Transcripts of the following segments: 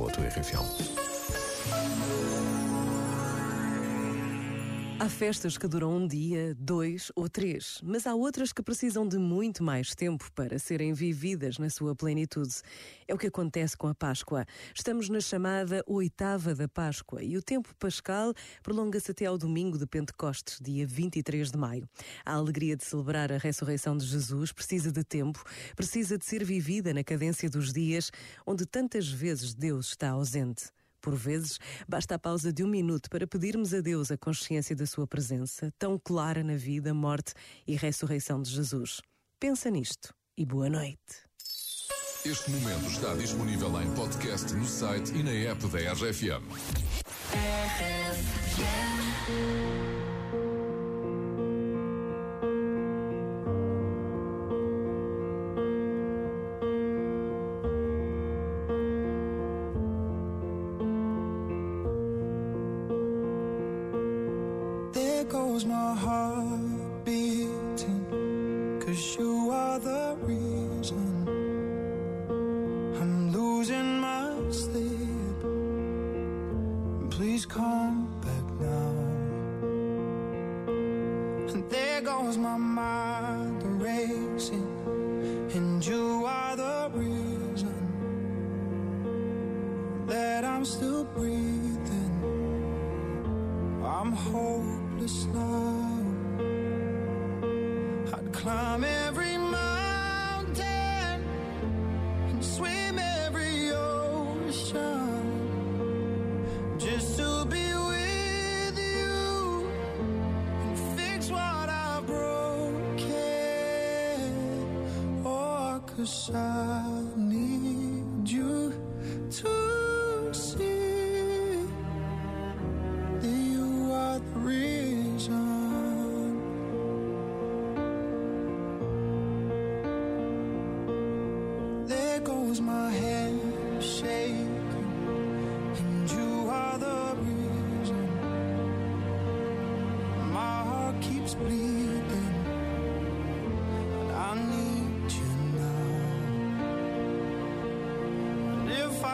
com a tua RFM. Há festas que duram um dia, dois ou três, mas há outras que precisam de muito mais tempo para serem vividas na sua plenitude. É o que acontece com a Páscoa. Estamos na chamada oitava da Páscoa e o tempo pascal prolonga-se até ao domingo de Pentecostes, dia 23 de maio. A alegria de celebrar a ressurreição de Jesus precisa de tempo, precisa de ser vivida na cadência dos dias onde tantas vezes Deus está ausente. Por vezes, basta a pausa de um minuto para pedirmos a Deus a consciência da sua presença, tão clara na vida, morte e ressurreição de Jesus. Pensa nisto e boa noite. Este momento está disponível em podcast no site e na app da RFM. There goes my heart beating, cause you are the reason I'm losing my sleep. Please come back now. And there goes my mind racing, and you are the reason that I'm still breathing. I'm hopeless now. Climb every mountain and swim every ocean just to be with you and fix what I've broken. Oh, cause I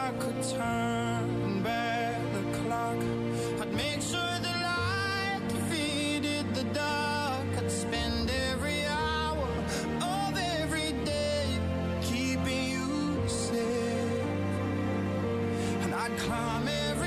I could turn back the clock, I'd make sure the light defeated the dark. I'd spend every hour of every day keeping you safe, and I'd climb every